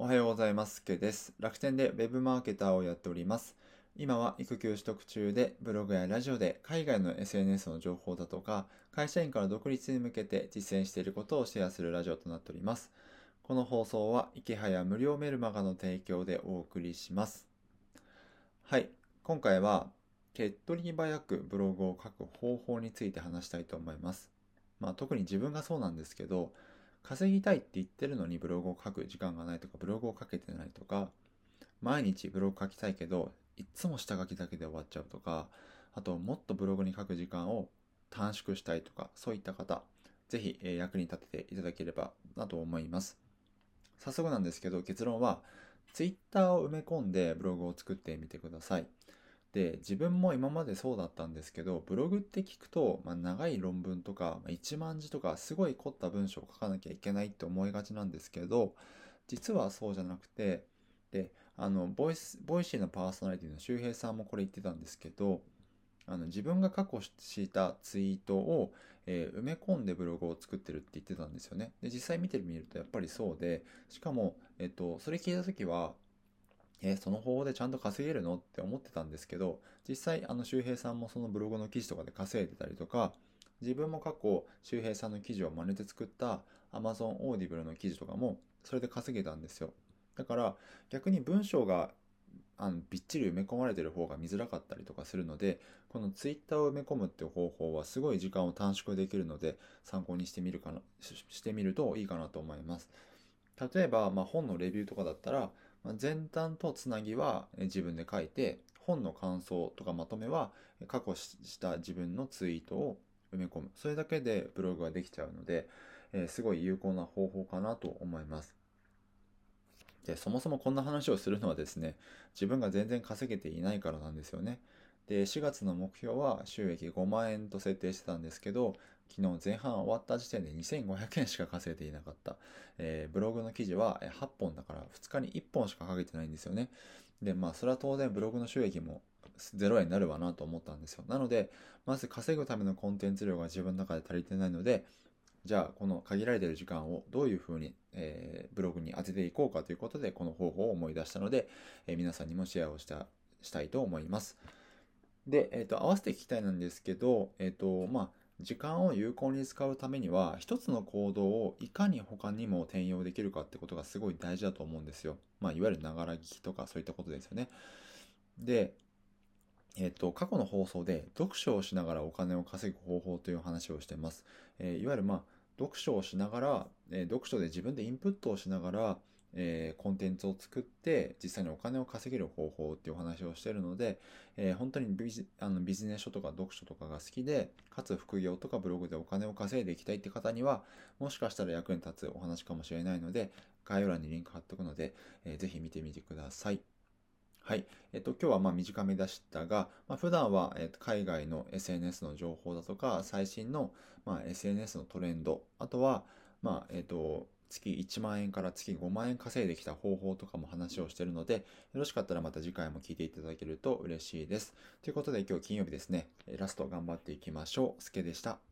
おはようございます。けです。楽天で Web マーケターをやっております。今は育休取得中で、ブログやラジオで海外の SNS の情報だとか、会社員から独立に向けて実践していることをシェアするラジオとなっております。この放送は、池早無料メルマガの提供でお送りします。はい。今回は、手っ取り早くブログを書く方法について話したいと思います。まあ特に自分がそうなんですけど、稼ぎたいって言ってるのにブログを書く時間がないとか、ブログを書けてないとか、毎日ブログ書きたいけど、いつも下書きだけで終わっちゃうとか、あともっとブログに書く時間を短縮したいとか、そういった方、ぜひ役に立てていただければなと思います。早速なんですけど、結論は、Twitter を埋め込んでブログを作ってみてください。で、自分も今までそうだったんですけど、ブログって聞くと、まあ、長い論文とか、まあ、1万字とか、すごい凝った文章を書かなきゃいけないって思いがちなんですけど、実はそうじゃなくて、で、あの、ボイス、 Voicy のパーソナリティの周平さんもこれ言ってたんですけど、あの、自分が過去したツイートを、えー、埋め込んでブログを作ってるって言ってたんですよね。で、実際見てみるとやっぱりそうで、しかも、えっと、それ聞いた時は、えその方法でちゃんと稼げるの？って思ってたんですけど、実際、あの、周平さんもそのブログの記事とかで稼いでたりとか、自分も過去、周平さんの記事を真似て作った Amazon Audible の記事とかも、それで稼げたんですよ。だから、逆に文章があのびっちり埋め込まれてる方が見づらかったりとかするので、この Twitter を埋め込むっていう方法はすごい時間を短縮できるので、参考にしてみるかな、してみるといいかなと思います。例えば、まあ、本のレビューとかだったら、前段とつなぎは自分で書いて、本の感想とかまとめは過去した自分のツイートを埋め込む。それだけでブログができちゃうので、え、すごい有効な方法かなと思います。で、そもそもこんな話をするのはですね、自分が全然稼げていないからなんですよね。で、4月の目標は収益5万円と設定してたんですけど、昨日前半終わった時点で2500円しか稼いでいなかった。えー、ブログの記事は8本だから2日に1本しかかけてないんですよね。で、まあそれは当然ブログの収益も0円になるわなと思ったんですよ。なので、まず稼ぐためのコンテンツ量が自分の中で足りてないので、じゃあこの限られてる時間をどういうふうに、えー、ブログに当てていこうかということでこの方法を思い出したので、えー、皆さんにもシェアをしたしたいと思います。で、えっ、ー、と、合わせて聞きたいなんですけど、えっ、と、まあ、時間を有効に使うためには、一つの行動をいかに他にも転用できるかってことがすごい大事だと思うんですよ。まあ、いわゆるながら聞きとかそういったことですよね。で、えっと、過去の放送で読書をしながらお金を稼ぐ方法という話をしています。え、いわゆるまあ、読書をしながら、え、読書で自分でインプットをしながら、えー、コンテンツを作って実際にお金を稼げる方法っていうお話をしてるので、えー、本当にビジあのビジネス書とか読書とかが好きで、かつ副業とかブログでお金を稼いでいきたいって方には、もしかしたら役に立つお話かもしれないので、概要欄にリンク貼っとくので、えー、ぜひ見てみてください。はい。えっと、今日はまあ短めでしたが、まあ、普段は、えっと、海外の SNS の情報だとか、最新の、まあ、SNS のトレンド、あとは、まあ、えっと、月1万円から月5万円稼いできた方法とかも話をしてるので、よろしかったらまた次回も聞いていただけると嬉しいです。ということで今日金曜日ですね、ラスト頑張っていきましょう。すけでした。